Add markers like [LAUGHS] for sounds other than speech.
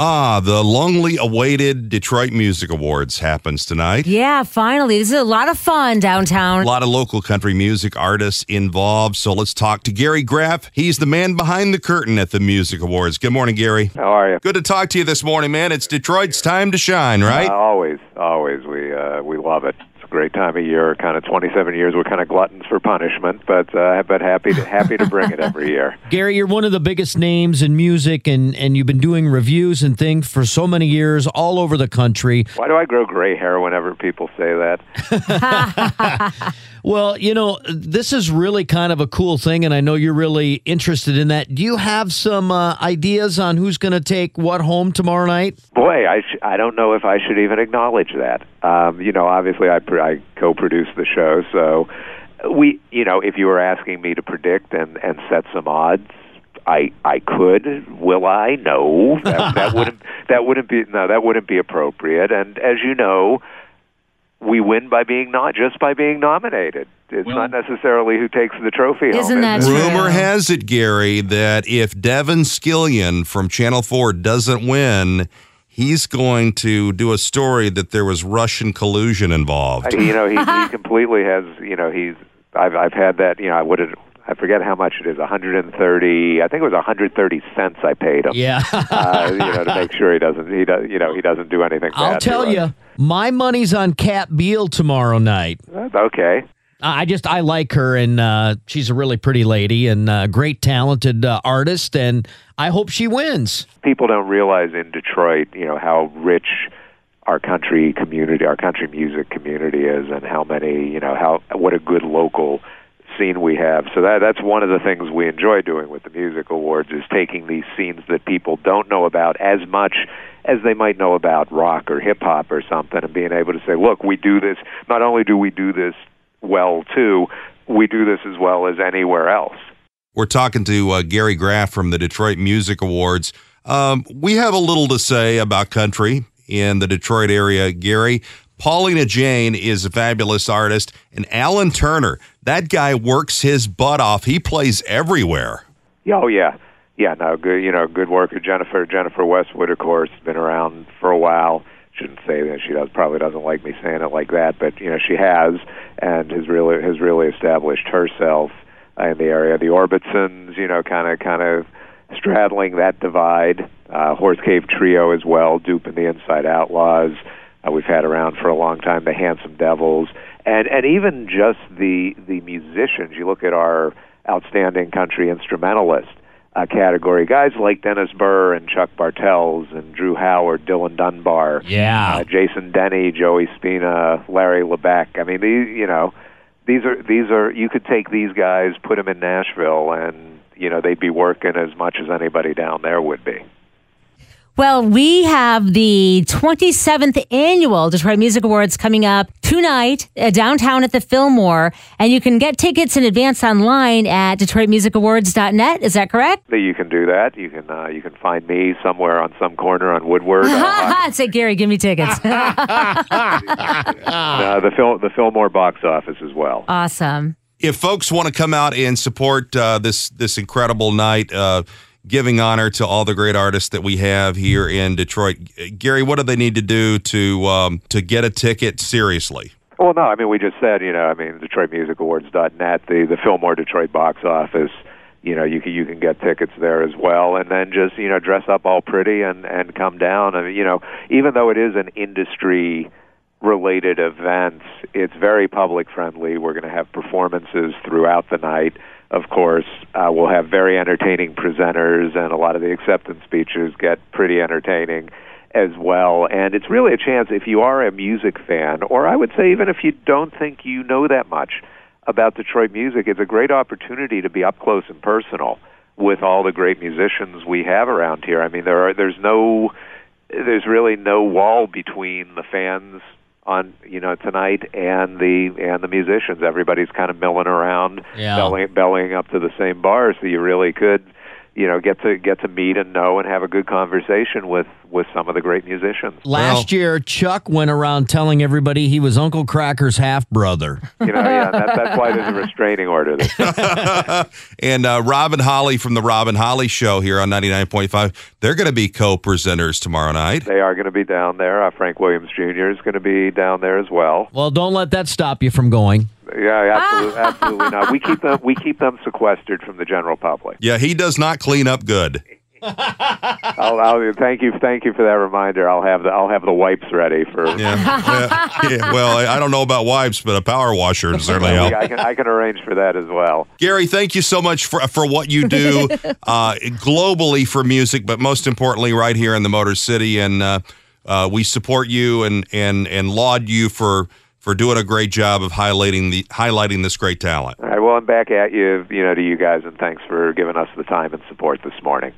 Ah, the longly awaited Detroit Music Awards happens tonight. Yeah, finally. This is a lot of fun downtown. A lot of local country music artists involved. So let's talk to Gary Graff. He's the man behind the curtain at the Music Awards. Good morning, Gary. How are you? Good to talk to you this morning, man. It's Detroit's time to shine, right? Uh, always, always. We uh, we love it. It's a great time of year. Kind of 27 years. We're kind of gluttons for punishment, but uh, but happy to happy to bring it every year. [LAUGHS] Gary, you're one of the biggest names in music, and, and you've been doing reviews and things for so many years all over the country. Why do I grow gray hair whenever people say that? [LAUGHS] [LAUGHS] Well, you know, this is really kind of a cool thing, and I know you're really interested in that. Do you have some uh, ideas on who's going to take what home tomorrow night? Boy, I sh- I don't know if I should even acknowledge that. Um, you know, obviously I pr- I co-produce the show, so we you know if you were asking me to predict and and set some odds. I I could. Will I? No. That, that [LAUGHS] wouldn't that wouldn't be no. That wouldn't be appropriate. And as you know, we win by being not just by being nominated. It's not necessarily who takes the trophy home. Isn't is that it? true? Rumor has it, Gary, that if Devin Scillian from Channel 4 doesn't win, he's going to do a story that there was Russian collusion involved. you know, he, he [LAUGHS] completely has. You know, he's. I've I've had that. You know, I would have. I forget how much it is. 130. I think it was 130 cents I paid him. Yeah. uh, you know, to make sure he doesn't. He does. You know, he doesn't do anything. I'll bad to tell us. My money's on Kat Beal tomorrow night. Okay. I just I like her, and uh, she's a really pretty lady and uh, great, talented uh, artist, and I hope she wins. People don't realize in Detroit, you know, how rich our country community, our country music community is, and how many, you know, how what a good local scene we have. So that that's one of the things we enjoy doing with the music awards is taking these scenes that people don't know about as much as they might know about rock or hip hop or something and being able to say, look, we do this not only do we do this well too, we do this as well as anywhere else. We're talking to uh, Gary Graff from the Detroit Music Awards. Um, we have a little to say about country in the Detroit area, Gary. Paulina Jane is a fabulous artist, and Alan Turner, that guy works his butt off. He plays everywhere. Oh yeah, yeah. No, good. You know, good worker. Jennifer Jennifer Westwood, of course, been around for a while. Shouldn't say that she does. Probably doesn't like me saying it like that, but you know, she has and has really has really established herself in the area. The Orbitsons, you know, kind of kind of straddling that divide. Uh, Horse Cave Trio as well. Dupe and the Inside Outlaws. Uh, we've had around for a long time. The Handsome Devils, and and even just the the musicians. You look at our outstanding country instrumentalist uh, category. Guys like Dennis Burr and Chuck Bartels and Drew Howard, Dylan Dunbar, Yeah. uh, Jason Denny, Joey Spina, Larry LeBeck. I mean, these you know, these are these are you could take these guys, put them in Nashville, and you know they'd be working as much as anybody down there would be. Well, we have the 27th annual Detroit Music Awards coming up tonight uh, downtown at the Fillmore, and you can get tickets in advance online at DetroitMusicAwards.net. Is that correct? You can do that. You can uh, you can find me somewhere on some corner on Woodward. uh, [LAUGHS] Say, Gary, give me tickets. [LAUGHS] [LAUGHS] uh, the Phil, the Fillmore box office as well. awesome. If folks want to come out and support uh, this this incredible night, uh, giving honor to all the great artists that we have here in Detroit, Gary, what do they need to do to um, to get a ticket seriously? Well, no, I mean we just said, you know, I mean DetroitMusicAwards.net, the the Fillmore Detroit box office. You know, you can you can get tickets there as well, and then just you know dress up all pretty and and come down. I mean, you know, even though it is an industry related event, it's very public friendly. We're going to have performances throughout the night. Of course, uh, we'll have very entertaining presenters, and a lot of the acceptance speeches get pretty entertaining as well. And it's really a chance if you are a music fan, or I would say even if you don't think you know that much about Detroit music, it's a great opportunity to be up close and personal with all the great musicians we have around here. I mean, there are there's no there's really no wall between the fans on you know tonight and the and the musicians. Everybody's kind of milling around, Yeah. bellying, bellying up to the same bar, so you really could you know get to get to meet and know and have a good conversation with with some of the great musicians. Last year, Chuck went around telling everybody he was Uncle Kracker's half brother. You know, yeah, that, that's why there's a restraining order. This [LAUGHS] And uh, Robin Holly from the Robin Holly Show here on 99.5, they're going to be co-presenters tomorrow night. they are going to be down there. Uh, Frank Williams Jr. is going to be down there as well. Well, don't let that stop you from going. Yeah, [LAUGHS] absolutely, absolutely not. We keep them we keep them sequestered from the general public. Yeah, he does not clean up good. [LAUGHS] I'll, I'll thank you, thank you for that reminder. I'll have the I'll have the wipes ready for. Yeah. yeah. Yeah. Well, I, I don't know about wipes, but a power washer would certainly help. I can I can arrange for that as well. Gary, thank you so much for for what you do [LAUGHS] uh, globally for music, but most importantly, right here in the Motor City, and uh, uh, we support you and and and laud you for for doing a great job of highlighting the highlighting this great talent. All right. Well, I'm back at you. You know, to you guys, and thanks for giving us the time and support this morning.